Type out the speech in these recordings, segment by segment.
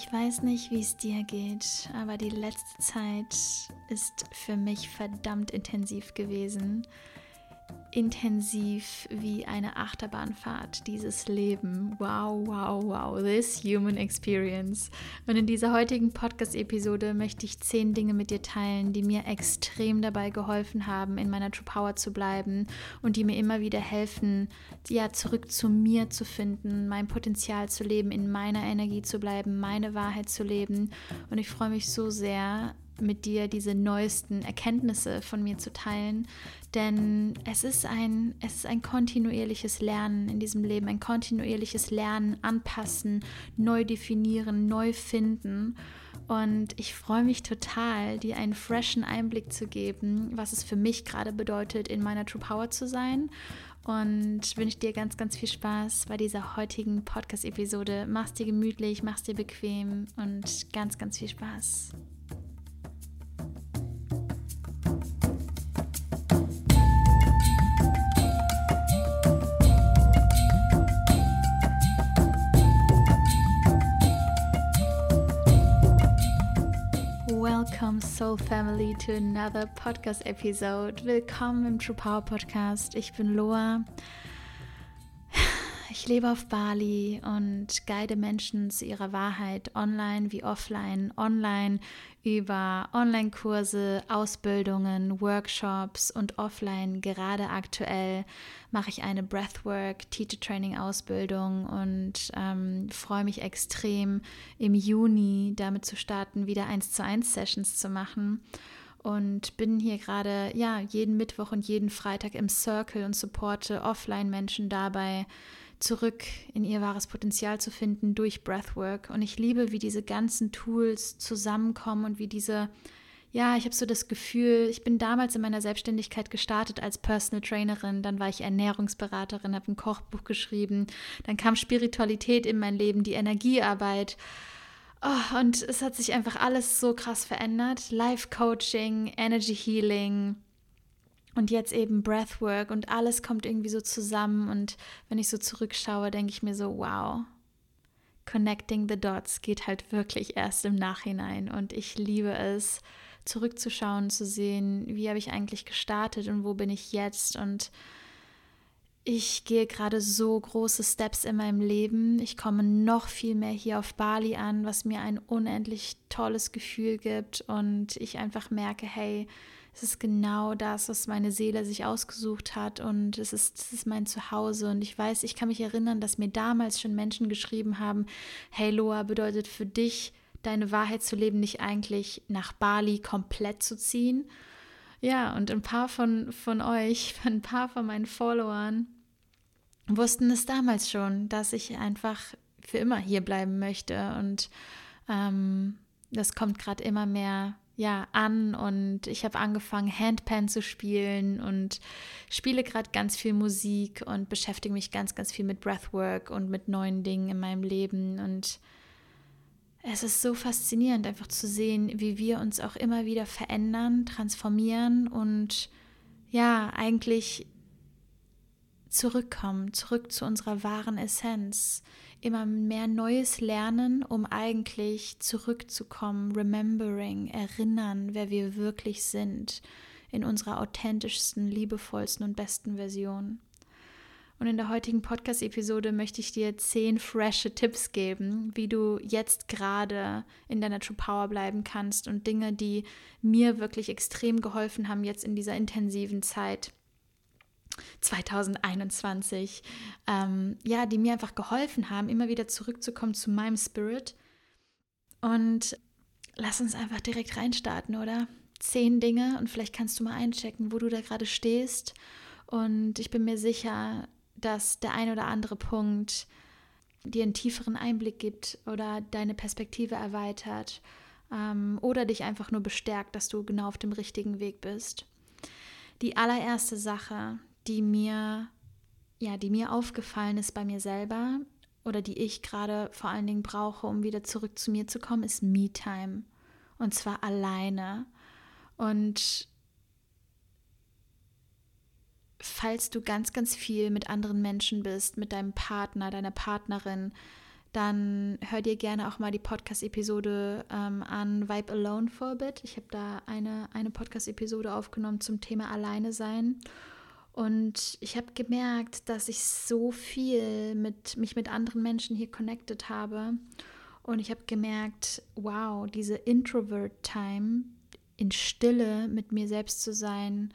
Ich weiß nicht, wie es dir geht, aber die letzte Zeit ist für mich verdammt intensiv gewesen intensiv wie eine Achterbahnfahrt, dieses Leben. Wow, wow, wow, this human experience. Und in dieser heutigen Podcast-Episode möchte ich zehn Dinge mit dir teilen, die mir extrem dabei geholfen haben, in meiner True Power zu bleiben und die mir immer wieder helfen, ja, zurück zu mir zu finden, mein Potenzial zu leben, in meiner Energie zu bleiben, meine Wahrheit zu leben. Und ich freue mich so sehr, mit dir diese neuesten Erkenntnisse von mir zu teilen. Denn es ist ein, es ist ein kontinuierliches Lernen in diesem Leben, ein kontinuierliches Lernen, anpassen, neu definieren, neu finden. Und ich freue mich total, dir einen freshen Einblick zu geben, was es für mich gerade bedeutet, in meiner True Power zu sein. Und wünsche dir ganz, ganz viel Spaß bei dieser heutigen Podcast-Episode. Mach's dir gemütlich, mach's dir bequem und ganz, ganz viel Spaß. Welcome Soul Family to another podcast episode. Willkommen im True Power Podcast. Ich bin Loa. Ich lebe auf Bali und guide Menschen zu ihrer Wahrheit online wie offline. Online über Online-Kurse, Ausbildungen, Workshops und offline. Gerade aktuell mache ich eine Breathwork Teacher Training Ausbildung und ähm, freue mich extrem im Juni damit zu starten, wieder 1 zu 1 Sessions zu machen und bin hier gerade ja jeden Mittwoch und jeden Freitag im Circle und supporte offline Menschen dabei zurück in ihr wahres Potenzial zu finden durch Breathwork. Und ich liebe, wie diese ganzen Tools zusammenkommen und wie diese, ja, ich habe so das Gefühl, ich bin damals in meiner Selbstständigkeit gestartet als Personal Trainerin, dann war ich Ernährungsberaterin, habe ein Kochbuch geschrieben, dann kam Spiritualität in mein Leben, die Energiearbeit. Oh, und es hat sich einfach alles so krass verändert. Life Coaching, Energy Healing, und jetzt eben Breathwork und alles kommt irgendwie so zusammen. Und wenn ich so zurückschaue, denke ich mir so, wow, Connecting the Dots geht halt wirklich erst im Nachhinein. Und ich liebe es, zurückzuschauen, zu sehen, wie habe ich eigentlich gestartet und wo bin ich jetzt. Und ich gehe gerade so große Steps in meinem Leben. Ich komme noch viel mehr hier auf Bali an, was mir ein unendlich tolles Gefühl gibt. Und ich einfach merke, hey, es ist genau das, was meine Seele sich ausgesucht hat und es ist, es ist mein Zuhause. Und ich weiß, ich kann mich erinnern, dass mir damals schon Menschen geschrieben haben, hey Loa, bedeutet für dich, deine Wahrheit zu leben, nicht eigentlich nach Bali komplett zu ziehen? Ja, und ein paar von, von euch, ein paar von meinen Followern wussten es damals schon, dass ich einfach für immer hier bleiben möchte. Und ähm, das kommt gerade immer mehr ja an und ich habe angefangen Handpan zu spielen und spiele gerade ganz viel Musik und beschäftige mich ganz ganz viel mit Breathwork und mit neuen Dingen in meinem Leben und es ist so faszinierend einfach zu sehen, wie wir uns auch immer wieder verändern, transformieren und ja, eigentlich zurückkommen, zurück zu unserer wahren Essenz, immer mehr Neues lernen, um eigentlich zurückzukommen, remembering, erinnern, wer wir wirklich sind, in unserer authentischsten, liebevollsten und besten Version. Und in der heutigen Podcast-Episode möchte ich dir zehn frische Tipps geben, wie du jetzt gerade in deiner True Power bleiben kannst und Dinge, die mir wirklich extrem geholfen haben jetzt in dieser intensiven Zeit 2021, ähm, ja, die mir einfach geholfen haben, immer wieder zurückzukommen zu meinem Spirit. Und lass uns einfach direkt reinstarten, oder? Zehn Dinge und vielleicht kannst du mal einchecken, wo du da gerade stehst. Und ich bin mir sicher, dass der ein oder andere Punkt dir einen tieferen Einblick gibt oder deine Perspektive erweitert ähm, oder dich einfach nur bestärkt, dass du genau auf dem richtigen Weg bist. Die allererste Sache, die mir, ja, die mir aufgefallen ist bei mir selber oder die ich gerade vor allen Dingen brauche, um wieder zurück zu mir zu kommen, ist Me-Time. Und zwar alleine. Und falls du ganz, ganz viel mit anderen Menschen bist, mit deinem Partner, deiner Partnerin, dann hör dir gerne auch mal die Podcast-Episode ähm, an Vibe Alone for a bit. Ich habe da eine, eine Podcast-Episode aufgenommen zum Thema Alleine sein. Und ich habe gemerkt, dass ich so viel mit mich mit anderen Menschen hier connected habe. Und ich habe gemerkt, wow, diese Introvert-Time in Stille mit mir selbst zu sein,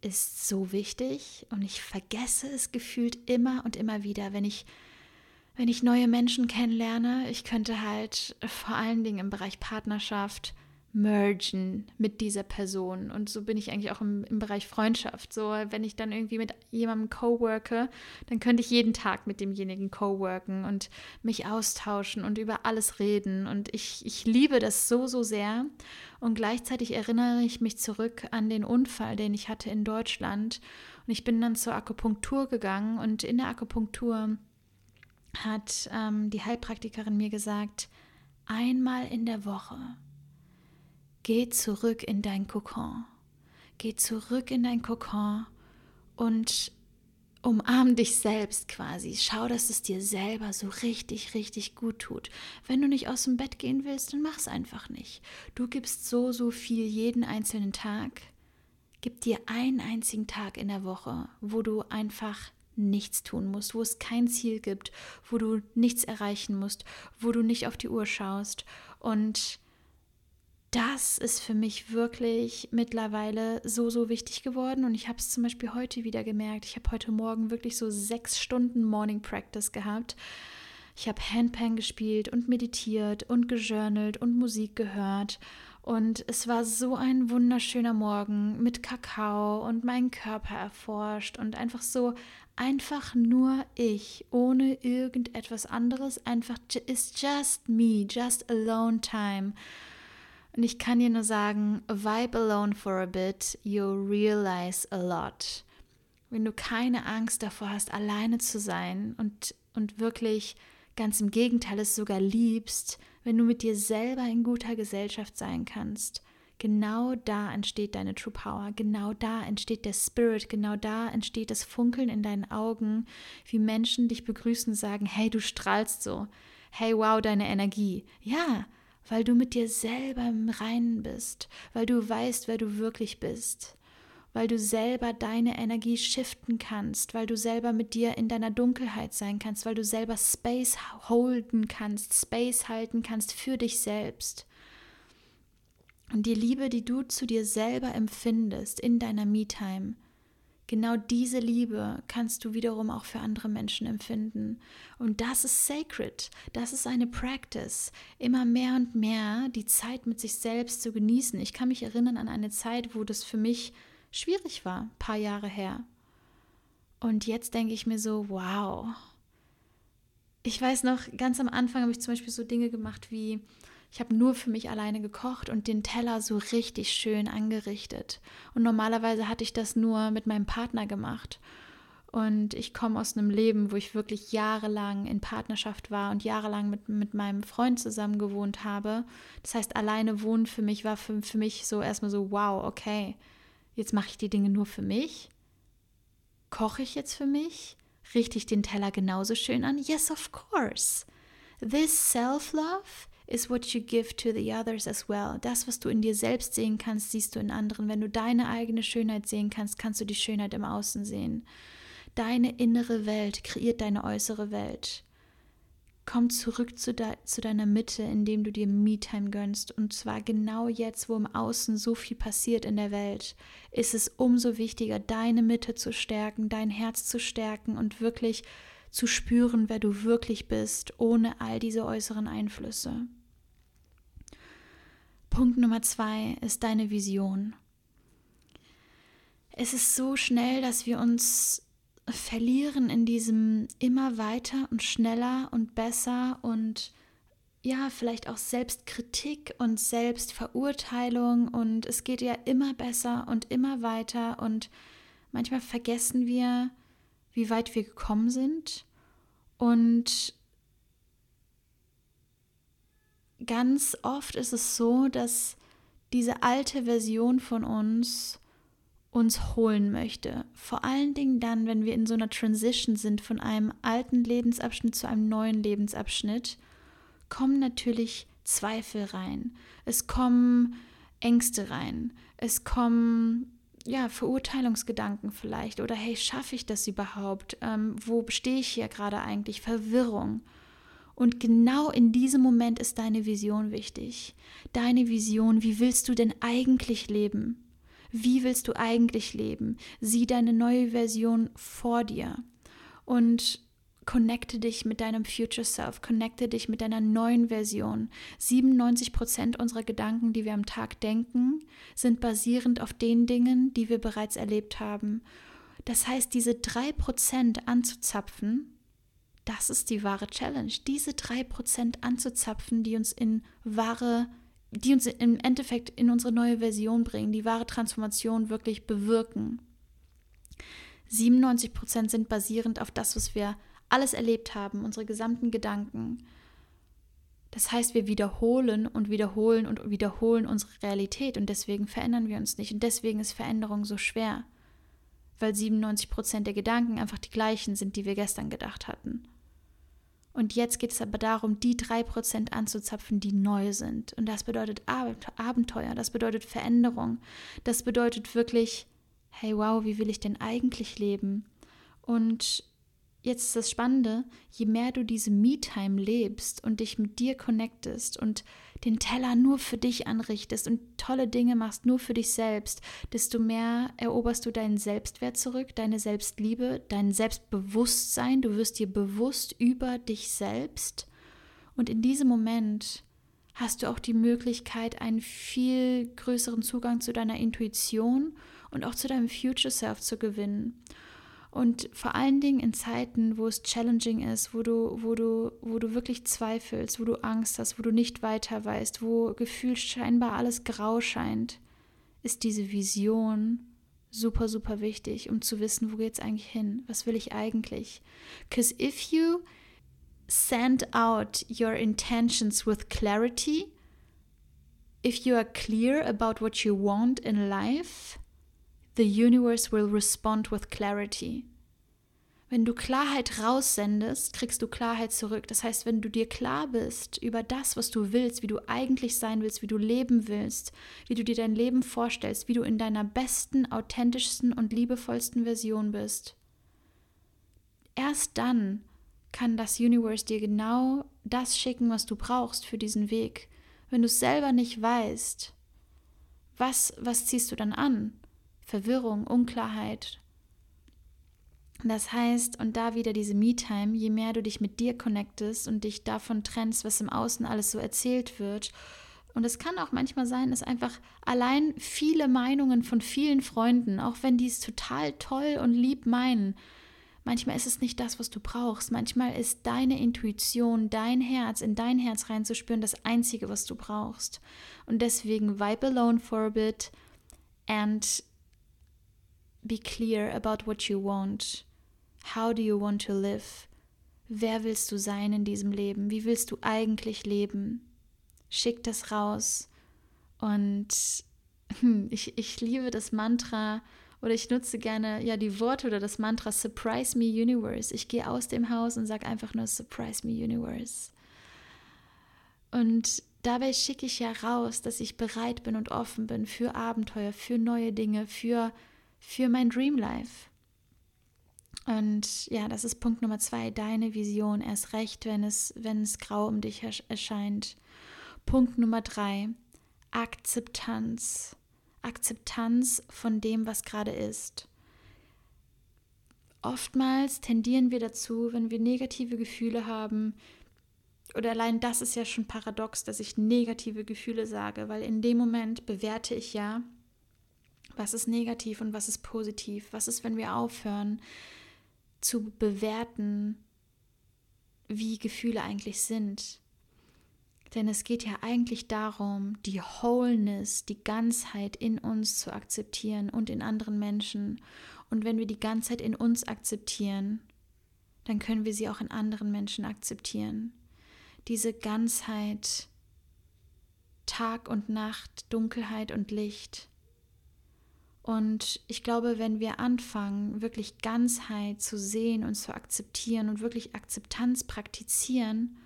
ist so wichtig. Und ich vergesse es gefühlt immer und immer wieder, wenn ich wenn ich neue Menschen kennenlerne. Ich könnte halt vor allen Dingen im Bereich Partnerschaft mergen mit dieser Person. Und so bin ich eigentlich auch im, im Bereich Freundschaft. So, wenn ich dann irgendwie mit jemandem co-worke, dann könnte ich jeden Tag mit demjenigen co-worken und mich austauschen und über alles reden. Und ich, ich liebe das so, so sehr. Und gleichzeitig erinnere ich mich zurück an den Unfall, den ich hatte in Deutschland. Und ich bin dann zur Akupunktur gegangen und in der Akupunktur hat ähm, die Heilpraktikerin mir gesagt, einmal in der Woche Geh zurück in dein Kokon. Geh zurück in dein Kokon und umarm dich selbst quasi. Schau, dass es dir selber so richtig, richtig gut tut. Wenn du nicht aus dem Bett gehen willst, dann mach es einfach nicht. Du gibst so, so viel jeden einzelnen Tag. Gib dir einen einzigen Tag in der Woche, wo du einfach nichts tun musst, wo es kein Ziel gibt, wo du nichts erreichen musst, wo du nicht auf die Uhr schaust und das ist für mich wirklich mittlerweile so, so wichtig geworden. Und ich habe es zum Beispiel heute wieder gemerkt. Ich habe heute Morgen wirklich so sechs Stunden Morning Practice gehabt. Ich habe Handpan gespielt und meditiert und gejournalt und Musik gehört. Und es war so ein wunderschöner Morgen mit Kakao und meinen Körper erforscht und einfach so einfach nur ich, ohne irgendetwas anderes. Einfach, it's just me, just alone time. Und ich kann dir nur sagen, vibe alone for a bit, you'll realize a lot. Wenn du keine Angst davor hast, alleine zu sein und, und wirklich ganz im Gegenteil es sogar liebst, wenn du mit dir selber in guter Gesellschaft sein kannst, genau da entsteht deine True Power, genau da entsteht der Spirit, genau da entsteht das Funkeln in deinen Augen, wie Menschen dich begrüßen, sagen, hey, du strahlst so, hey, wow, deine Energie. Ja, weil du mit dir selber im Reinen bist, weil du weißt, wer du wirklich bist, weil du selber deine Energie shiften kannst, weil du selber mit dir in deiner Dunkelheit sein kannst, weil du selber Space holden kannst, Space halten kannst für dich selbst. Und die Liebe, die du zu dir selber empfindest in deiner Me-Time, Genau diese Liebe kannst du wiederum auch für andere Menschen empfinden. Und das ist sacred. Das ist eine Practice. Immer mehr und mehr die Zeit mit sich selbst zu genießen. Ich kann mich erinnern an eine Zeit, wo das für mich schwierig war, ein paar Jahre her. Und jetzt denke ich mir so, wow. Ich weiß noch, ganz am Anfang habe ich zum Beispiel so Dinge gemacht wie, ich habe nur für mich alleine gekocht und den Teller so richtig schön angerichtet. Und normalerweise hatte ich das nur mit meinem Partner gemacht. Und ich komme aus einem Leben, wo ich wirklich jahrelang in Partnerschaft war und jahrelang mit, mit meinem Freund zusammen gewohnt habe. Das heißt, alleine wohnen für mich war für, für mich so erstmal so, wow, okay, jetzt mache ich die Dinge nur für mich. Koche ich jetzt für mich? Richte ich den Teller genauso schön an? Yes, of course. This self-love is what you give to the others as well. Das, was du in dir selbst sehen kannst, siehst du in anderen. Wenn du deine eigene Schönheit sehen kannst, kannst du die Schönheit im Außen sehen. Deine innere Welt kreiert deine äußere Welt. Komm zurück zu, de zu deiner Mitte, indem du dir Me-Time gönnst. Und zwar genau jetzt, wo im Außen so viel passiert in der Welt, ist es umso wichtiger, deine Mitte zu stärken, dein Herz zu stärken und wirklich zu spüren, wer du wirklich bist, ohne all diese äußeren Einflüsse. Punkt Nummer zwei ist deine Vision. Es ist so schnell, dass wir uns verlieren in diesem immer weiter und schneller und besser und ja, vielleicht auch Selbstkritik und Selbstverurteilung und es geht ja immer besser und immer weiter und manchmal vergessen wir, wie weit wir gekommen sind und ganz oft ist es so, dass diese alte Version von uns uns holen möchte. Vor allen Dingen dann, wenn wir in so einer Transition sind von einem alten Lebensabschnitt zu einem neuen Lebensabschnitt, kommen natürlich Zweifel rein. Es kommen Ängste rein. Es kommen ja, Verurteilungsgedanken vielleicht oder hey, schaffe ich das überhaupt? Ähm, wo stehe ich hier gerade eigentlich? Verwirrung. Und genau in diesem Moment ist deine Vision wichtig. Deine Vision, wie willst du denn eigentlich leben? Wie willst du eigentlich leben? Sieh deine neue Version vor dir und connecte dich mit deinem Future Self, connecte dich mit deiner neuen Version. 97 Prozent unserer Gedanken, die wir am Tag denken, sind basierend auf den Dingen, die wir bereits erlebt haben. Das heißt, diese drei Prozent anzuzapfen, das ist die wahre Challenge. Diese drei Prozent anzuzapfen, die uns in wahre, die uns im Endeffekt in unsere neue Version bringen, die wahre Transformation wirklich bewirken. 97 Prozent sind basierend auf das, was wir alles erlebt haben, unsere gesamten Gedanken. Das heißt, wir wiederholen und wiederholen und wiederholen unsere Realität und deswegen verändern wir uns nicht. Und deswegen ist Veränderung so schwer, weil 97 Prozent der Gedanken einfach die gleichen sind, die wir gestern gedacht hatten. Und jetzt geht es aber darum, die drei Prozent anzuzapfen, die neu sind. Und das bedeutet Abenteuer, das bedeutet Veränderung, das bedeutet wirklich, hey wow, wie will ich denn eigentlich leben? Und jetzt ist das Spannende, je mehr du diese Me-Time lebst und dich mit dir connectest und den Teller nur für dich anrichtest und tolle Dinge machst nur für dich selbst, desto mehr eroberst du deinen Selbstwert zurück, deine Selbstliebe, dein Selbstbewusstsein. Du wirst dir bewusst über dich selbst. Und in diesem Moment hast du auch die Möglichkeit, einen viel größeren Zugang zu deiner Intuition und auch zu deinem Future Self zu gewinnen. Und vor allen Dingen in Zeiten, wo es challenging ist, wo du, wo du, wo du wirklich zweifelst, wo du Angst hast, wo du nicht weiter weißt, wo gefühlt scheinbar alles grau scheint, ist diese Vision super, super wichtig, um zu wissen, wo geht es eigentlich hin? Was will ich eigentlich? Because if you send out your intentions with clarity, if you are clear about what you want in life, the universe will respond with clarity. Wenn du Klarheit raussendest, kriegst du Klarheit zurück. Das heißt, wenn du dir klar bist über das, was du willst, wie du eigentlich sein willst, wie du leben willst, wie du dir dein Leben vorstellst, wie du in deiner besten, authentischsten und liebevollsten Version bist, erst dann kann das Universe dir genau das schicken, was du brauchst für diesen Weg. Wenn du es selber nicht weißt, was, was ziehst du dann an? Verwirrung, Unklarheit. Das heißt, und da wieder diese Me-Time, je mehr du dich mit dir connectest und dich davon trennst, was im Außen alles so erzählt wird, und es kann auch manchmal sein, dass einfach allein viele Meinungen von vielen Freunden, auch wenn die es total toll und lieb meinen, manchmal ist es nicht das, was du brauchst. Manchmal ist deine Intuition, dein Herz, in dein Herz reinzuspüren, das Einzige, was du brauchst. Und deswegen vibe alone for a bit and Be clear about what you want. How do you want to live? Wer willst du sein in diesem Leben? Wie willst du eigentlich leben? Schick das raus. Und hm, ich, ich liebe das Mantra oder ich nutze gerne ja die Worte oder das Mantra Surprise Me Universe. Ich gehe aus dem Haus und sage einfach nur Surprise Me Universe. Und dabei schicke ich ja raus, dass ich bereit bin und offen bin für Abenteuer, für neue Dinge, für für mein Dream Life. Und ja, das ist Punkt Nummer zwei, deine Vision, erst recht, wenn es, wenn es grau um dich erscheint. Punkt Nummer drei, Akzeptanz. Akzeptanz von dem, was gerade ist. Oftmals tendieren wir dazu, wenn wir negative Gefühle haben, oder allein das ist ja schon paradox, dass ich negative Gefühle sage, weil in dem Moment bewerte ich ja was ist negativ und was ist positiv? Was ist, wenn wir aufhören zu bewerten, wie Gefühle eigentlich sind? Denn es geht ja eigentlich darum, die Wholeness, die Ganzheit in uns zu akzeptieren und in anderen Menschen. Und wenn wir die Ganzheit in uns akzeptieren, dann können wir sie auch in anderen Menschen akzeptieren. Diese Ganzheit, Tag und Nacht, Dunkelheit und Licht, Und ich glaube, wenn wir anfangen, wirklich Ganzheit zu sehen und zu akzeptieren und wirklich Akzeptanz praktizieren,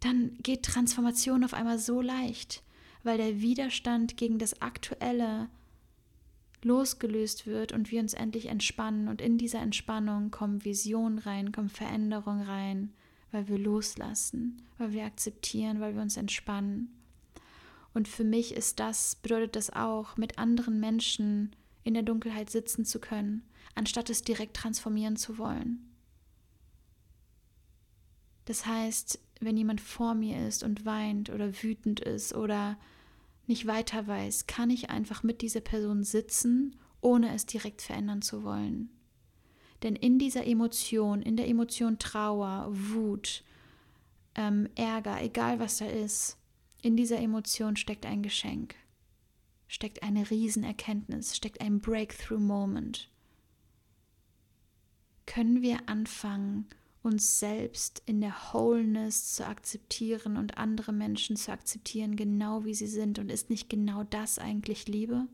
dann geht Transformation auf einmal so leicht, weil der Widerstand gegen das Aktuelle losgelöst wird und wir uns endlich entspannen. Und in dieser Entspannung kommen Visionen rein, kommen Veränderungen rein, weil wir loslassen, weil wir akzeptieren, weil wir uns entspannen. Und für mich ist das, bedeutet das auch, mit anderen Menschen in der Dunkelheit sitzen zu können, anstatt es direkt transformieren zu wollen. Das heißt, wenn jemand vor mir ist und weint oder wütend ist oder nicht weiter weiß, kann ich einfach mit dieser Person sitzen, ohne es direkt verändern zu wollen. Denn in dieser Emotion, in der Emotion Trauer, Wut, ähm, Ärger, egal was da ist, in dieser Emotion steckt ein Geschenk, steckt eine Riesenerkenntnis, steckt ein Breakthrough-Moment. Können wir anfangen, uns selbst in der Wholeness zu akzeptieren und andere Menschen zu akzeptieren, genau wie sie sind? Und ist nicht genau das eigentlich Liebe?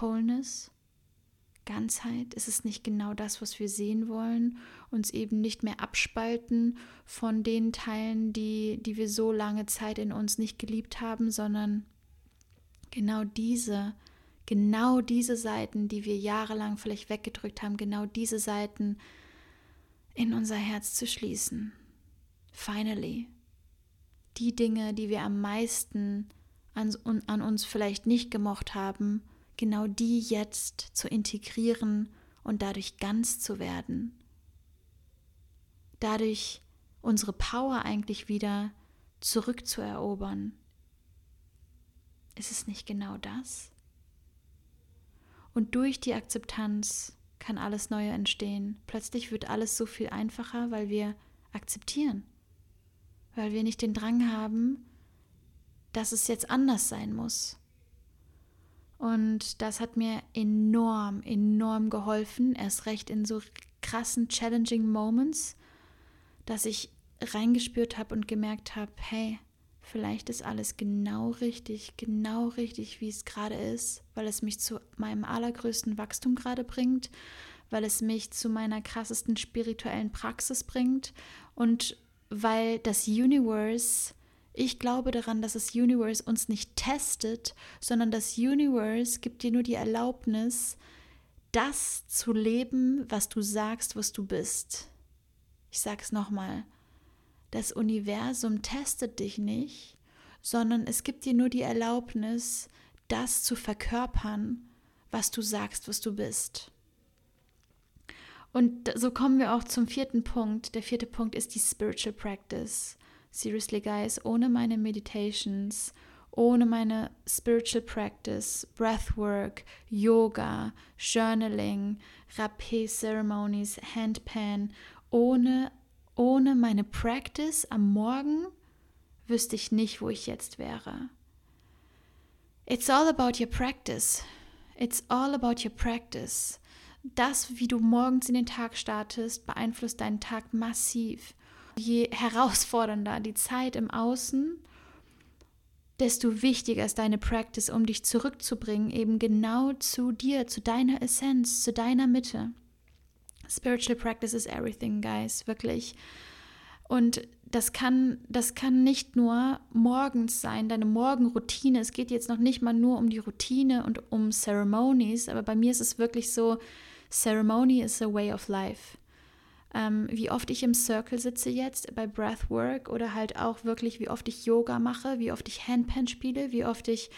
Wholeness? Ganzheit? Ist es nicht genau das, was wir sehen wollen? Uns eben nicht mehr abspalten von den Teilen, die, die wir so lange Zeit in uns nicht geliebt haben, sondern genau diese, genau diese Seiten, die wir jahrelang vielleicht weggedrückt haben, genau diese Seiten in unser Herz zu schließen. Finally. Die Dinge, die wir am meisten an, an uns vielleicht nicht gemocht haben, genau die jetzt zu integrieren und dadurch ganz zu werden. Dadurch unsere Power eigentlich wieder zurückzuerobern. Ist es nicht genau das? Und durch die Akzeptanz kann alles Neue entstehen. Plötzlich wird alles so viel einfacher, weil wir akzeptieren. Weil wir nicht den Drang haben, dass es jetzt anders sein muss. Und das hat mir enorm, enorm geholfen, erst recht in so krassen, challenging Moments, dass ich reingespürt habe und gemerkt habe, hey, vielleicht ist alles genau richtig, genau richtig, wie es gerade ist, weil es mich zu meinem allergrößten Wachstum gerade bringt, weil es mich zu meiner krassesten spirituellen Praxis bringt und weil das Universe ich glaube daran, dass das Universe uns nicht testet, sondern das Universe gibt dir nur die Erlaubnis, das zu leben, was du sagst, was du bist. Ich sage es nochmal. Das Universum testet dich nicht, sondern es gibt dir nur die Erlaubnis, das zu verkörpern, was du sagst, was du bist. Und so kommen wir auch zum vierten Punkt. Der vierte Punkt ist die Spiritual Practice. Seriously, guys, ohne meine Meditations, ohne meine Spiritual Practice, Breathwork, Yoga, Journaling, Rapé Ceremonies, Handpan, ohne, ohne meine Practice am Morgen wüsste ich nicht, wo ich jetzt wäre. It's all about your practice. It's all about your practice. Das, wie du morgens in den Tag startest, beeinflusst deinen Tag massiv je herausfordernder die Zeit im Außen, desto wichtiger ist deine Practice, um dich zurückzubringen, eben genau zu dir, zu deiner Essenz, zu deiner Mitte. Spiritual Practice is everything, guys, wirklich. Und das kann, das kann nicht nur morgens sein, deine Morgenroutine. Es geht jetzt noch nicht mal nur um die Routine und um Ceremonies, aber bei mir ist es wirklich so, Ceremony is a way of life ähm, wie oft ich im Circle sitze jetzt bei Breathwork oder halt auch wirklich, wie oft ich Yoga mache, wie oft ich Handpan spiele, wie oft ich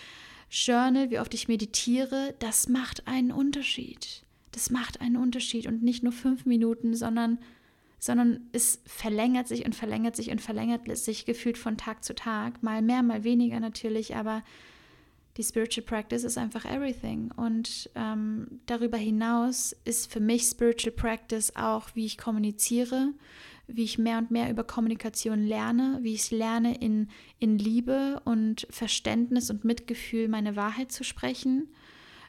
journal, wie oft ich meditiere, das macht einen Unterschied. Das macht einen Unterschied und nicht nur fünf Minuten, sondern, sondern es verlängert sich und verlängert sich und verlängert sich gefühlt von Tag zu Tag. Mal mehr, mal weniger natürlich, aber die Spiritual Practice ist einfach everything. Und ähm, darüber hinaus ist für mich Spiritual Practice auch, wie ich kommuniziere, wie ich mehr und mehr über Kommunikation lerne, wie ich lerne, in, in Liebe und Verständnis und Mitgefühl meine Wahrheit zu sprechen,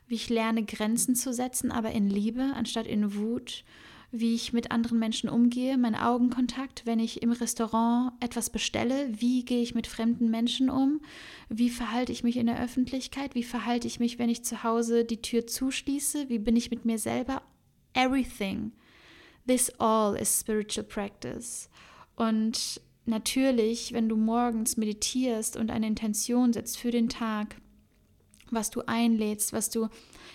wie ich lerne, Grenzen zu setzen, aber in Liebe anstatt in Wut, wie ich mit anderen Menschen umgehe, mein Augenkontakt, wenn ich im Restaurant etwas bestelle, wie gehe ich mit fremden Menschen um, wie verhalte ich mich in der Öffentlichkeit, wie verhalte ich mich, wenn ich zu Hause die Tür zuschließe, wie bin ich mit mir selber, everything. This all is spiritual practice. Und natürlich, wenn du morgens meditierst und eine Intention setzt für den Tag, was du einlädst, was du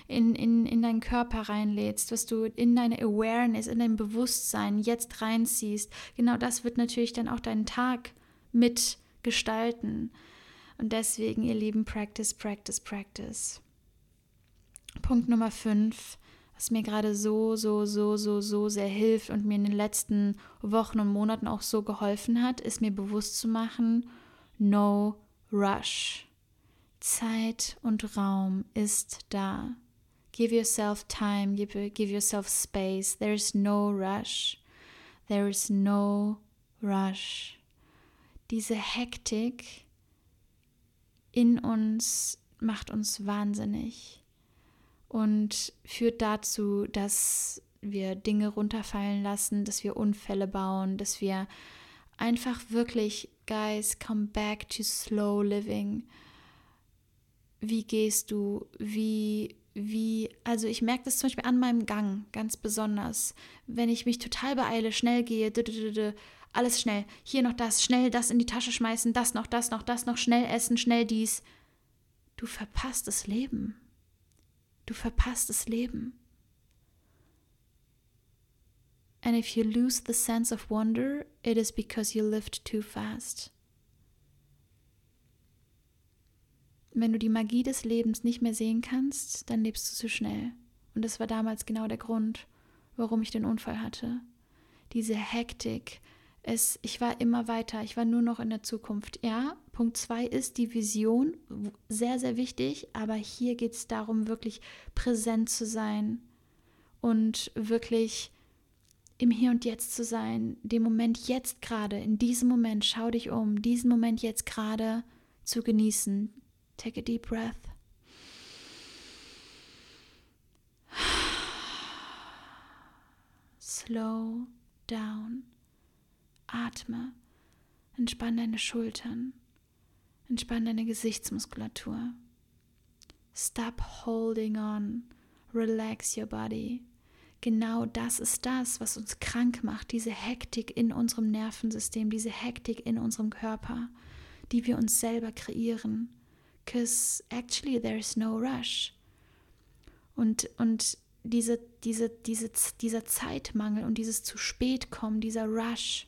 in, in, in deinen Körper reinlädst, was du in deine Awareness, in dein Bewusstsein jetzt reinziehst, genau das wird natürlich dann auch deinen Tag mitgestalten. Und deswegen, ihr Lieben, Practice, Practice, Practice. Punkt Nummer 5, was mir gerade so, so, so, so, so sehr hilft und mir in den letzten Wochen und Monaten auch so geholfen hat, ist mir bewusst zu machen, no rush. Zeit und Raum ist da. Give yourself time, give, give yourself space. There is no rush. There is no rush. Diese Hektik in uns macht uns wahnsinnig und führt dazu, dass wir Dinge runterfallen lassen, dass wir Unfälle bauen, dass wir einfach wirklich, guys, come back to slow living. Wie gehst du? Wie wie, also ich merke das zum Beispiel an meinem Gang ganz besonders. Wenn ich mich total beeile, schnell gehe, alles schnell, hier noch das, schnell das in die Tasche schmeißen, das noch, das noch, das noch, schnell essen, schnell dies. Du verpasst das Leben. Du verpasst das Leben. And if you lose the sense of wonder, it is because you lived too fast. Wenn du die Magie des Lebens nicht mehr sehen kannst, dann lebst du zu schnell. Und das war damals genau der Grund, warum ich den Unfall hatte. Diese Hektik. Es, ich war immer weiter, ich war nur noch in der Zukunft. Ja, Punkt zwei ist die Vision, sehr, sehr wichtig, aber hier geht es darum, wirklich präsent zu sein und wirklich im Hier und Jetzt zu sein, dem Moment jetzt gerade, in diesem Moment, schau dich um, diesen Moment jetzt gerade zu genießen, Take a deep breath. Slow down. Atme. Entspann deine Schultern. Entspann deine Gesichtsmuskulatur. Stop holding on. Relax your body. Genau das ist das, was uns krank macht, diese Hektik in unserem Nervensystem, diese Hektik in unserem Körper, die wir uns selber kreieren because actually there is no rush. Und, und diese, diese, diese, dieser Zeitmangel und dieses zu spät kommen, dieser Rush,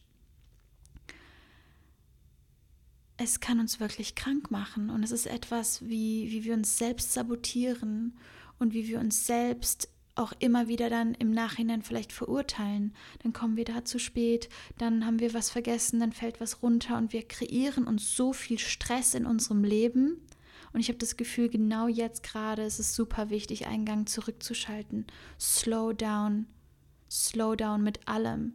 es kann uns wirklich krank machen. Und es ist etwas, wie, wie wir uns selbst sabotieren und wie wir uns selbst auch immer wieder dann im Nachhinein vielleicht verurteilen. Dann kommen wir da zu spät, dann haben wir was vergessen, dann fällt was runter und wir kreieren uns so viel Stress in unserem Leben, und ich habe das Gefühl, genau jetzt gerade ist es super wichtig, einen Gang zurückzuschalten. Slow down. Slow down mit allem.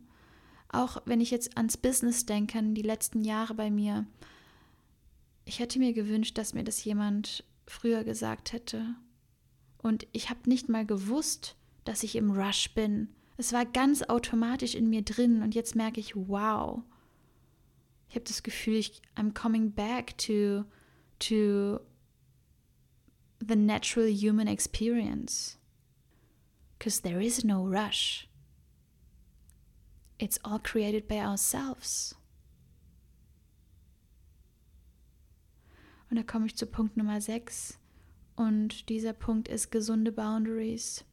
Auch wenn ich jetzt ans Business denke, an die letzten Jahre bei mir. Ich hätte mir gewünscht, dass mir das jemand früher gesagt hätte. Und ich habe nicht mal gewusst, dass ich im Rush bin. Es war ganz automatisch in mir drin und jetzt merke ich, wow. Ich habe das Gefühl, ich I'm coming back to to the natural human experience. Because there is no rush. It's all created by ourselves. Und da komme ich zu Punkt Nummer 6. Und dieser Punkt ist gesunde Boundaries.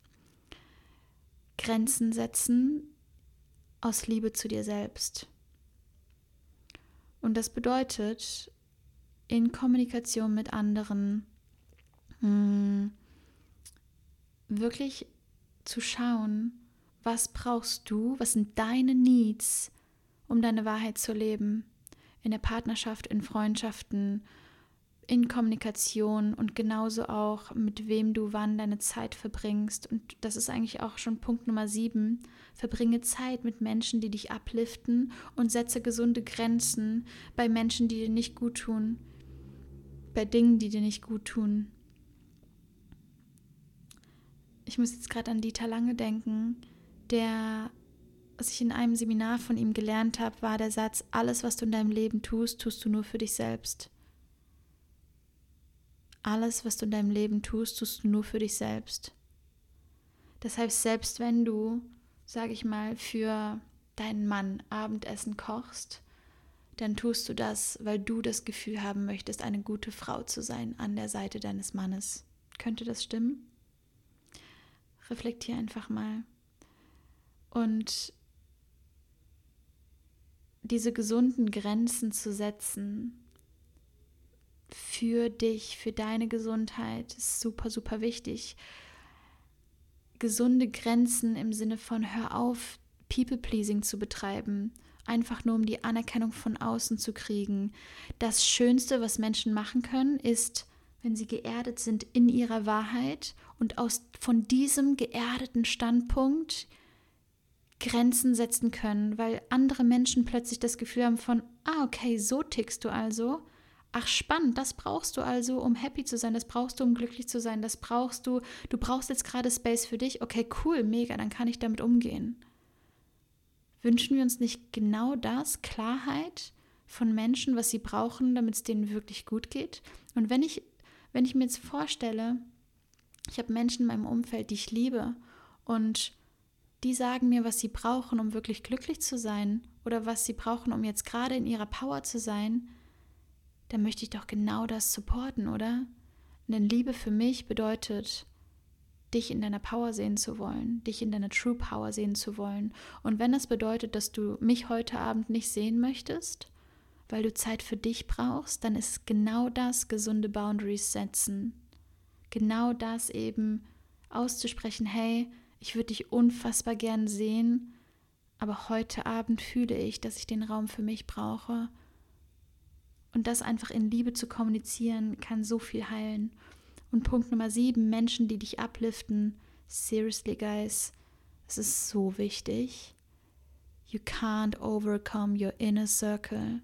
Grenzen setzen aus Liebe zu dir selbst. Und das bedeutet, in Kommunikation mit anderen mh, hm, wirklich zu schauen, was brauchst du, was sind deine Needs, um deine Wahrheit zu leben. In der Partnerschaft, in Freundschaften, in Kommunikation und genauso auch, mit wem du wann deine Zeit verbringst. Und das ist eigentlich auch schon Punkt Nummer sieben. Verbringe Zeit mit Menschen, die dich upliften und setze gesunde Grenzen bei Menschen, die dir nicht gut tun, bei Dingen, die dir nicht gut tun ich muss jetzt gerade an Dieter Lange denken, der was ich in einem Seminar von ihm gelernt habe, war der Satz, alles, was du in deinem Leben tust, tust du nur für dich selbst. Alles, was du in deinem Leben tust, tust du nur für dich selbst. Das heißt, selbst wenn du, sage ich mal, für deinen Mann Abendessen kochst, dann tust du das, weil du das Gefühl haben möchtest, eine gute Frau zu sein an der Seite deines Mannes. Könnte das stimmen? Reflektier einfach mal. Und diese gesunden Grenzen zu setzen für dich, für deine Gesundheit, ist super, super wichtig. Gesunde Grenzen im Sinne von hör auf, People-Pleasing zu betreiben, einfach nur um die Anerkennung von außen zu kriegen. Das Schönste, was Menschen machen können, ist, wenn sie geerdet sind in ihrer Wahrheit und aus von diesem geerdeten Standpunkt Grenzen setzen können, weil andere Menschen plötzlich das Gefühl haben von, ah, okay, so tickst du also. Ach, spannend, das brauchst du also, um happy zu sein, das brauchst du, um glücklich zu sein, das brauchst du, du brauchst jetzt gerade Space für dich. Okay, cool, mega, dann kann ich damit umgehen. Wünschen wir uns nicht genau das, Klarheit von Menschen, was sie brauchen, damit es denen wirklich gut geht? Und wenn ich, wenn ich mir jetzt vorstelle, ich habe Menschen in meinem Umfeld, die ich liebe und die sagen mir, was sie brauchen, um wirklich glücklich zu sein oder was sie brauchen, um jetzt gerade in ihrer Power zu sein, dann möchte ich doch genau das supporten, oder? Denn Liebe für mich bedeutet, dich in deiner Power sehen zu wollen, dich in deiner True Power sehen zu wollen. Und wenn das bedeutet, dass du mich heute Abend nicht sehen möchtest, weil du Zeit für dich brauchst, dann ist genau das gesunde Boundaries setzen. Genau das eben auszusprechen, hey, ich würde dich unfassbar gern sehen, aber heute Abend fühle ich, dass ich den Raum für mich brauche. Und das einfach in Liebe zu kommunizieren, kann so viel heilen. Und Punkt Nummer sieben, Menschen, die dich upliften. Seriously, guys, es ist so wichtig. You can't overcome your inner circle.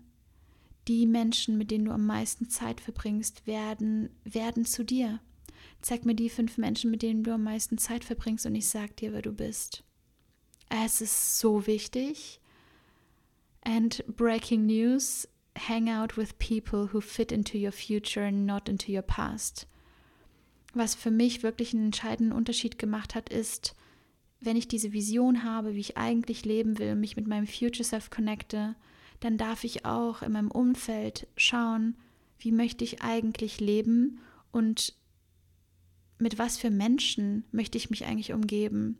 Die Menschen, mit denen du am meisten Zeit verbringst, werden, werden zu dir. Zeig mir die fünf Menschen, mit denen du am meisten Zeit verbringst und ich sag dir, wer du bist. Es ist so wichtig. And breaking news, hang out with people who fit into your future and not into your past. Was für mich wirklich einen entscheidenden Unterschied gemacht hat, ist, wenn ich diese Vision habe, wie ich eigentlich leben will, mich mit meinem Future Self connecte, dann darf ich auch in meinem Umfeld schauen, wie möchte ich eigentlich leben und mit was für Menschen möchte ich mich eigentlich umgeben?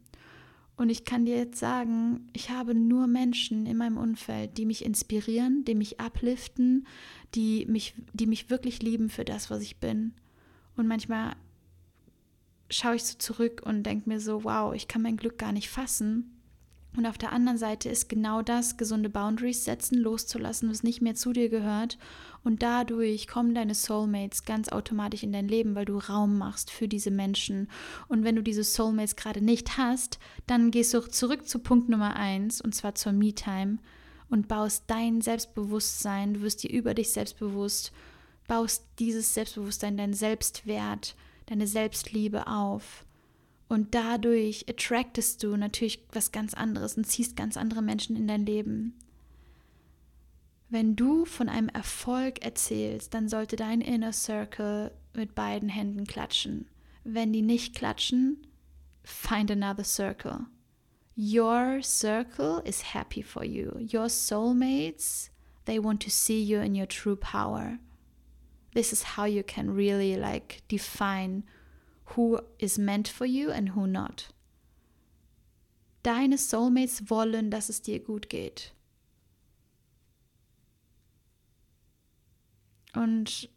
Und ich kann dir jetzt sagen, ich habe nur Menschen in meinem Umfeld, die mich inspirieren, die mich upliften, die mich, die mich wirklich lieben für das, was ich bin. Und manchmal schaue ich so zurück und denke mir so, wow, ich kann mein Glück gar nicht fassen. Und auf der anderen Seite ist genau das, gesunde Boundaries setzen, loszulassen, was nicht mehr zu dir gehört. Und dadurch kommen deine Soulmates ganz automatisch in dein Leben, weil du Raum machst für diese Menschen. Und wenn du diese Soulmates gerade nicht hast, dann gehst du zurück zu Punkt Nummer eins, und zwar zur Me-Time, und baust dein Selbstbewusstsein, du wirst dir über dich selbstbewusst, baust dieses Selbstbewusstsein, dein Selbstwert, deine Selbstliebe auf und dadurch attractest du natürlich was ganz anderes und ziehst ganz andere Menschen in dein Leben. Wenn du von einem Erfolg erzählst, dann sollte dein Inner Circle mit beiden Händen klatschen. Wenn die nicht klatschen, find another circle. Your circle is happy for you. Your soulmates, they want to see you in your true power. This is how you can really like define who is meant for you and who not. Deine Soulmates wollen, dass es dir gut geht. Und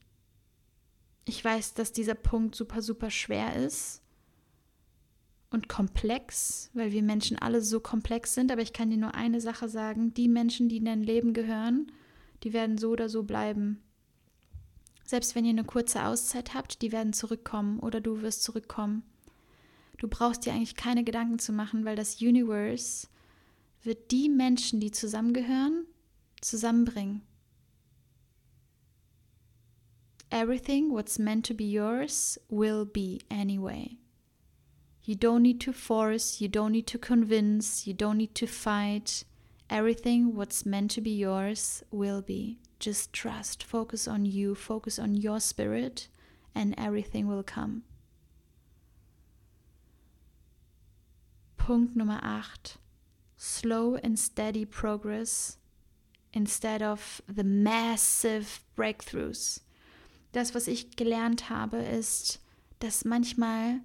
ich weiß, dass dieser Punkt super, super schwer ist und komplex, weil wir Menschen alle so komplex sind. Aber ich kann dir nur eine Sache sagen: Die Menschen, die in dein Leben gehören, die werden so oder so bleiben. Selbst wenn ihr eine kurze Auszeit habt, die werden zurückkommen oder du wirst zurückkommen. Du brauchst dir eigentlich keine Gedanken zu machen, weil das Universe wird die Menschen, die zusammengehören, zusammenbringen. Everything what's meant to be yours will be anyway. You don't need to force, you don't need to convince, you don't need to fight. Everything what's meant to be yours will be. Just trust, focus on you, focus on your spirit, and everything will come. Punkt Nummer 8. Slow and steady progress instead of the massive breakthroughs. Das, was ich gelernt habe, ist, dass manchmal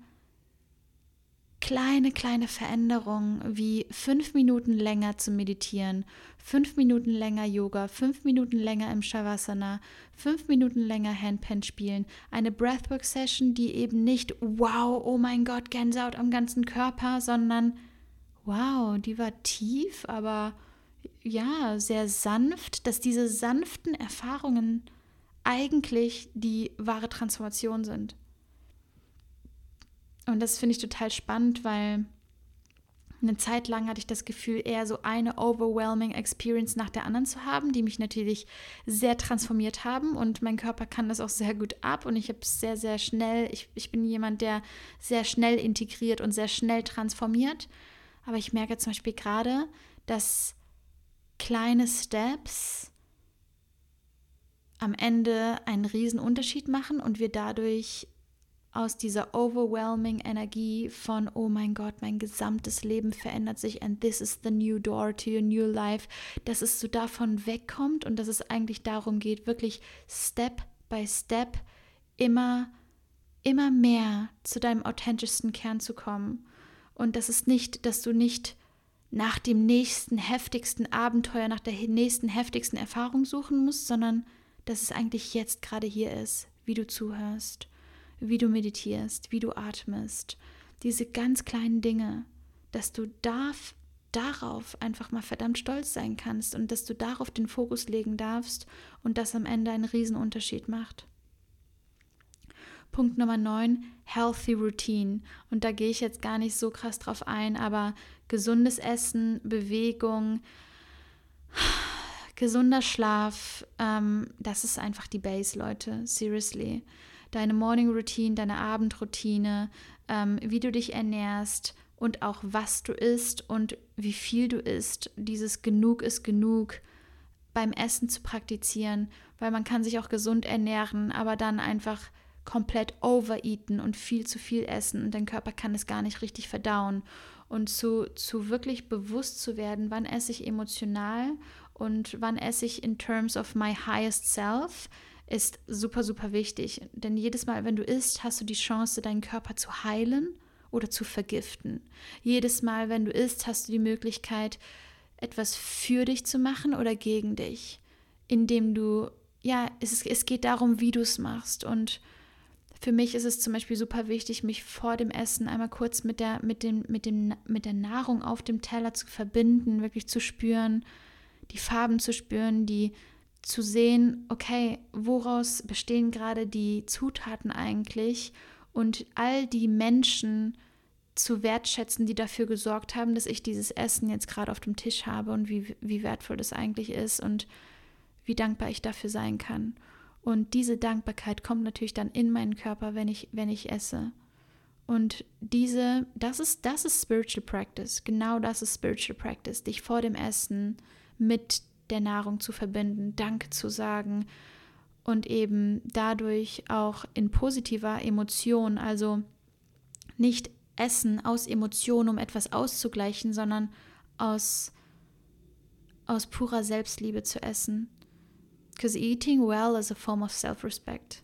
kleine, kleine Veränderungen wie fünf Minuten länger zu meditieren, fünf Minuten länger Yoga, fünf Minuten länger im Shavasana, fünf Minuten länger Handpan spielen, eine Breathwork-Session, die eben nicht wow, oh mein Gott, Gänsehaut am ganzen Körper, sondern wow, die war tief, aber ja, sehr sanft, dass diese sanften Erfahrungen eigentlich die wahre Transformation sind. Und das finde ich total spannend, weil eine Zeit lang hatte ich das Gefühl, eher so eine overwhelming Experience nach der anderen zu haben, die mich natürlich sehr transformiert haben und mein Körper kann das auch sehr gut ab und ich habe es sehr, sehr schnell, ich, ich bin jemand, der sehr schnell integriert und sehr schnell transformiert. Aber ich merke zum Beispiel gerade, dass kleine Steps am Ende einen riesen Unterschied machen und wir dadurch aus dieser overwhelming Energie von, oh mein Gott, mein gesamtes Leben verändert sich and this is the new door to your new life, dass es so davon wegkommt und dass es eigentlich darum geht, wirklich Step by Step immer, immer mehr zu deinem authentischsten Kern zu kommen. Und das ist nicht, dass du nicht nach dem nächsten heftigsten Abenteuer, nach der nächsten heftigsten Erfahrung suchen musst, sondern dass es eigentlich jetzt gerade hier ist, wie du zuhörst wie du meditierst, wie du atmest, diese ganz kleinen Dinge, dass du darf, darauf einfach mal verdammt stolz sein kannst und dass du darauf den Fokus legen darfst und das am Ende einen Riesenunterschied macht. Punkt Nummer 9, Healthy Routine. Und da gehe ich jetzt gar nicht so krass drauf ein, aber gesundes Essen, Bewegung, gesunder Schlaf, ähm, das ist einfach die Base, Leute. Seriously deine Morning Routine, deine Abendroutine, ähm, wie du dich ernährst und auch was du isst und wie viel du isst. Dieses genug ist genug beim Essen zu praktizieren, weil man kann sich auch gesund ernähren, aber dann einfach komplett overeaten und viel zu viel essen und dein Körper kann es gar nicht richtig verdauen. Und zu, zu wirklich bewusst zu werden, wann esse ich emotional und wann esse ich in terms of my highest self, ist super, super wichtig. Denn jedes Mal, wenn du isst, hast du die Chance, deinen Körper zu heilen oder zu vergiften. Jedes Mal, wenn du isst, hast du die Möglichkeit, etwas für dich zu machen oder gegen dich. Indem du, ja, es, es geht darum, wie du es machst. Und für mich ist es zum Beispiel super wichtig, mich vor dem Essen einmal kurz mit der, mit dem, mit dem, mit der Nahrung auf dem Teller zu verbinden, wirklich zu spüren, die Farben zu spüren, die zu sehen, okay, woraus bestehen gerade die Zutaten eigentlich und all die Menschen zu wertschätzen, die dafür gesorgt haben, dass ich dieses Essen jetzt gerade auf dem Tisch habe und wie, wie wertvoll das eigentlich ist und wie dankbar ich dafür sein kann. Und diese Dankbarkeit kommt natürlich dann in meinen Körper, wenn ich, wenn ich esse. Und diese, das ist, das ist Spiritual Practice. Genau das ist Spiritual Practice. Dich vor dem Essen mit der Nahrung zu verbinden, Dank zu sagen und eben dadurch auch in positiver Emotion, also nicht Essen aus Emotion, um etwas auszugleichen, sondern aus, aus purer Selbstliebe zu essen. Because eating well is a form of self-respect.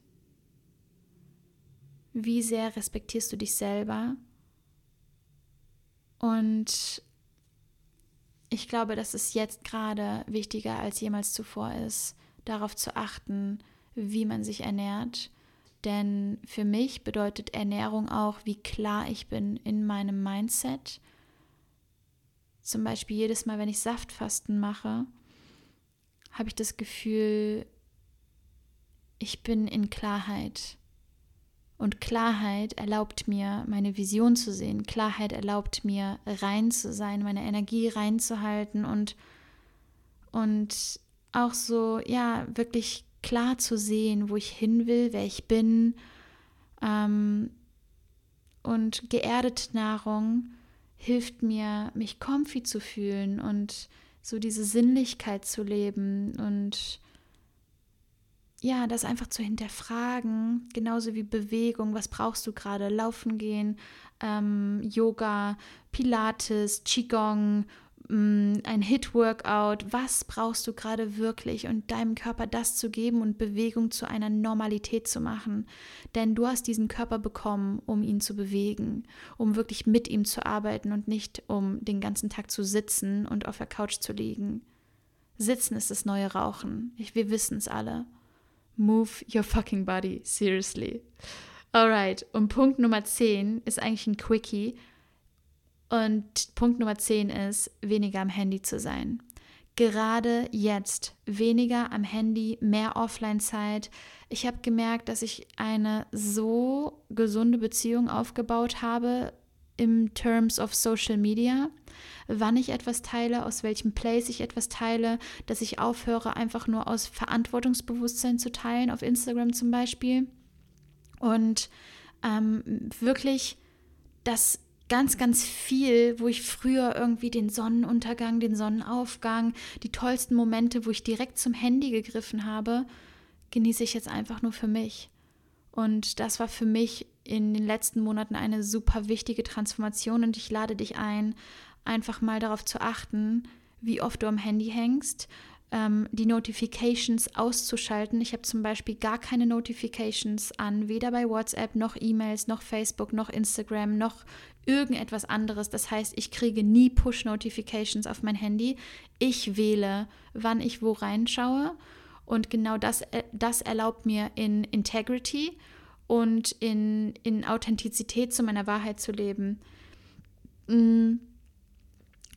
Wie sehr respektierst du dich selber? Und ich glaube, dass es jetzt gerade wichtiger als jemals zuvor ist, darauf zu achten, wie man sich ernährt. Denn für mich bedeutet Ernährung auch, wie klar ich bin in meinem Mindset. Zum Beispiel jedes Mal, wenn ich Saftfasten mache, habe ich das Gefühl, ich bin in Klarheit. Und Klarheit erlaubt mir, meine Vision zu sehen. Klarheit erlaubt mir, rein zu sein, meine Energie reinzuhalten und, und auch so, ja, wirklich klar zu sehen, wo ich hin will, wer ich bin. Ähm, und geerdete Nahrung hilft mir, mich comfy zu fühlen und so diese Sinnlichkeit zu leben und ja, das einfach zu hinterfragen, genauso wie Bewegung, was brauchst du gerade? Laufen gehen, ähm, Yoga, Pilates, Qigong, mm, ein Hit-Workout, was brauchst du gerade wirklich und deinem Körper das zu geben und Bewegung zu einer Normalität zu machen. Denn du hast diesen Körper bekommen, um ihn zu bewegen, um wirklich mit ihm zu arbeiten und nicht um den ganzen Tag zu sitzen und auf der Couch zu liegen. Sitzen ist das neue Rauchen. Ich, wir wissen es alle. Move your fucking body, seriously. Alright, und Punkt Nummer 10 ist eigentlich ein Quickie. Und Punkt Nummer 10 ist, weniger am Handy zu sein. Gerade jetzt weniger am Handy, mehr Offline-Zeit. Ich habe gemerkt, dass ich eine so gesunde Beziehung aufgebaut habe im Terms of Social Media wann ich etwas teile, aus welchem Place ich etwas teile, dass ich aufhöre, einfach nur aus Verantwortungsbewusstsein zu teilen, auf Instagram zum Beispiel. Und ähm, wirklich das ganz, ganz viel, wo ich früher irgendwie den Sonnenuntergang, den Sonnenaufgang, die tollsten Momente, wo ich direkt zum Handy gegriffen habe, genieße ich jetzt einfach nur für mich. Und das war für mich in den letzten Monaten eine super wichtige Transformation und ich lade dich ein, einfach mal darauf zu achten, wie oft du am Handy hängst, ähm, die Notifications auszuschalten. Ich habe zum Beispiel gar keine Notifications an, weder bei WhatsApp noch E-Mails noch Facebook noch Instagram noch irgendetwas anderes. Das heißt, ich kriege nie Push-Notifications auf mein Handy. Ich wähle, wann ich wo reinschaue. Und genau das, äh, das erlaubt mir in Integrity und in, in Authentizität zu meiner Wahrheit zu leben. Mm.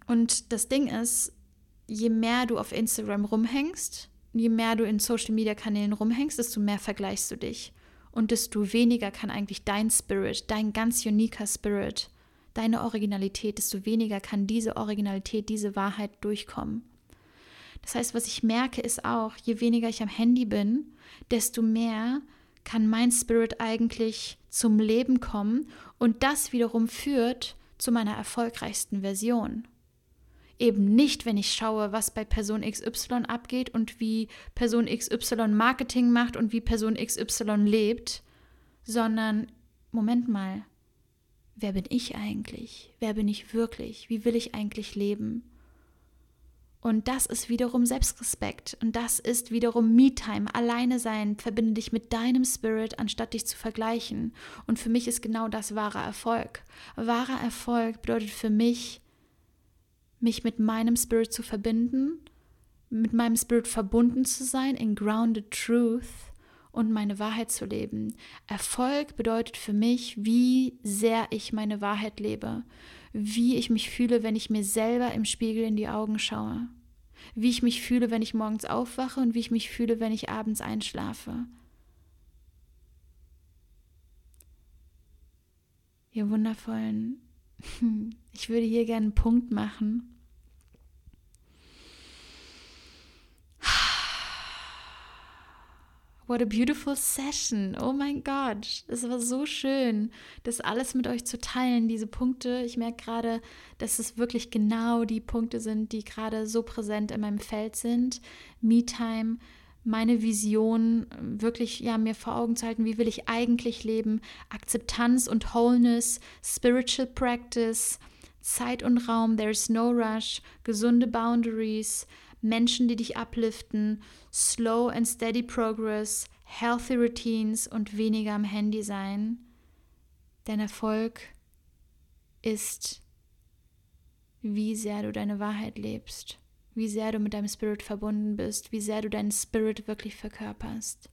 Und das Ding ist, je mehr du auf Instagram rumhängst, je mehr du in Social Media Kanälen rumhängst, desto mehr vergleichst du dich. Und desto weniger kann eigentlich dein Spirit, dein ganz uniker Spirit, deine Originalität, desto weniger kann diese Originalität, diese Wahrheit durchkommen. Das heißt, was ich merke, ist auch, je weniger ich am Handy bin, desto mehr kann mein Spirit eigentlich zum Leben kommen und das wiederum führt zu meiner erfolgreichsten Version eben nicht, wenn ich schaue, was bei Person XY abgeht und wie Person XY Marketing macht und wie Person XY lebt, sondern Moment mal, wer bin ich eigentlich? Wer bin ich wirklich? Wie will ich eigentlich leben? Und das ist wiederum Selbstrespekt und das ist wiederum Me-Time. Alleine sein, verbinde dich mit deinem Spirit, anstatt dich zu vergleichen. Und für mich ist genau das wahrer Erfolg. Wahrer Erfolg bedeutet für mich, mich mit meinem Spirit zu verbinden, mit meinem Spirit verbunden zu sein, in grounded truth und meine Wahrheit zu leben. Erfolg bedeutet für mich, wie sehr ich meine Wahrheit lebe, wie ich mich fühle, wenn ich mir selber im Spiegel in die Augen schaue, wie ich mich fühle, wenn ich morgens aufwache und wie ich mich fühle, wenn ich abends einschlafe. Ihr wundervollen, ich würde hier gerne einen Punkt machen What a beautiful session. Oh mein Gott, es war so schön, das alles mit euch zu teilen, diese Punkte. Ich merke gerade, dass es wirklich genau die Punkte sind, die gerade so präsent in meinem Feld sind. Me-Time, meine Vision wirklich ja mir vor Augen zu halten, wie will ich eigentlich leben, Akzeptanz und Wholeness, Spiritual Practice, Zeit und Raum, there is no rush, gesunde Boundaries, Menschen, die dich upliften, slow and steady progress, healthy routines und weniger am Handy sein. Dein Erfolg ist, wie sehr du deine Wahrheit lebst, wie sehr du mit deinem Spirit verbunden bist, wie sehr du deinen Spirit wirklich verkörperst.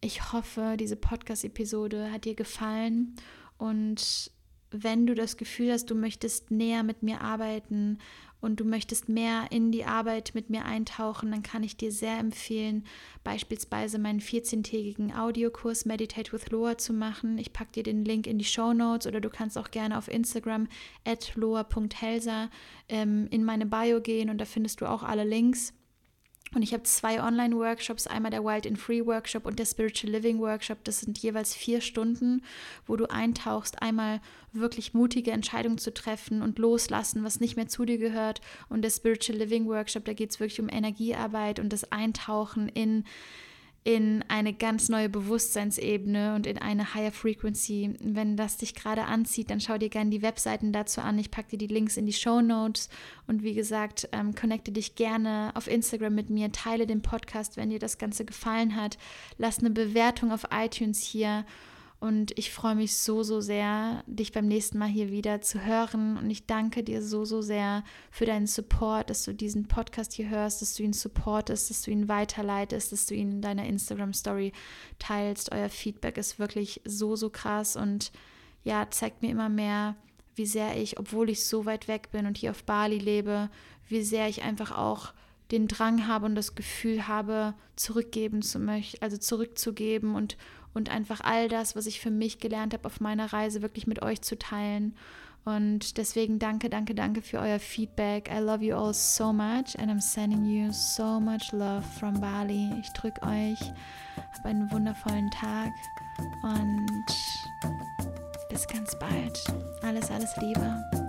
Ich hoffe, diese Podcast-Episode hat dir gefallen und wenn du das Gefühl hast, du möchtest näher mit mir arbeiten und du möchtest mehr in die Arbeit mit mir eintauchen, dann kann ich dir sehr empfehlen, beispielsweise meinen 14-tägigen Audiokurs Meditate with Loa zu machen. Ich packe dir den Link in die Show Notes oder du kannst auch gerne auf Instagram at loa.helsa ähm, in meine Bio gehen und da findest du auch alle Links. Und ich habe zwei Online-Workshops, einmal der Wild and Free Workshop und der Spiritual Living Workshop. Das sind jeweils vier Stunden, wo du eintauchst, einmal wirklich mutige Entscheidungen zu treffen und loslassen, was nicht mehr zu dir gehört. Und der Spiritual Living Workshop, da geht es wirklich um Energiearbeit und das Eintauchen in in eine ganz neue Bewusstseinsebene und in eine Higher Frequency. Wenn das dich gerade anzieht, dann schau dir gerne die Webseiten dazu an. Ich packe dir die Links in die Show Notes und wie gesagt, ähm, connecte dich gerne auf Instagram mit mir, teile den Podcast, wenn dir das Ganze gefallen hat. Lass eine Bewertung auf iTunes hier und ich freue mich so, so sehr, dich beim nächsten Mal hier wieder zu hören. Und ich danke dir so, so sehr für deinen Support, dass du diesen Podcast hier hörst, dass du ihn supportest, dass du ihn weiterleitest, dass du ihn in deiner Instagram-Story teilst. Euer Feedback ist wirklich so, so krass und ja, zeigt mir immer mehr, wie sehr ich, obwohl ich so weit weg bin und hier auf Bali lebe, wie sehr ich einfach auch den Drang habe und das Gefühl habe, zurückgeben zu möchten, also zurückzugeben und und einfach all das, was ich für mich gelernt habe auf meiner Reise, wirklich mit euch zu teilen. Und deswegen danke, danke, danke für euer Feedback. I love you all so much and I'm sending you so much love from Bali. Ich drücke euch, habt einen wundervollen Tag und bis ganz bald. Alles, alles Liebe.